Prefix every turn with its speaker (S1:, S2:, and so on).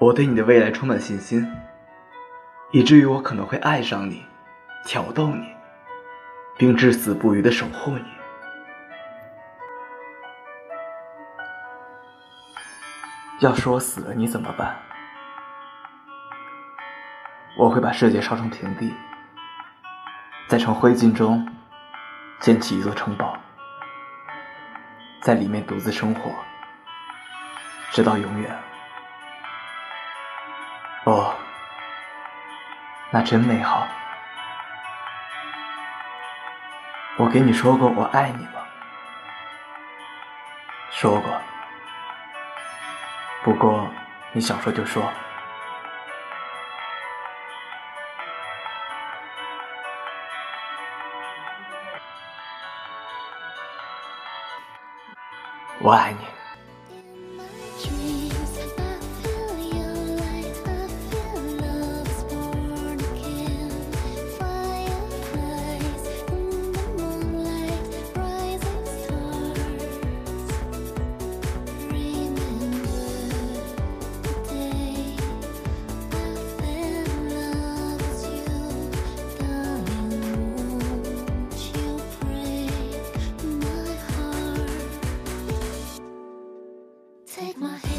S1: 我对你的未来充满信心，以至于我可能会爱上你，挑逗你，并至死不渝的守护你。要是我死了，你怎么办？我会把世界烧成平地，在成灰烬中建起一座城堡，在里面独自生活，直到永远。哦，那真美好。我给你说过我爱你吗？说过。不过你想说就说。我爱你。
S2: Take my hand.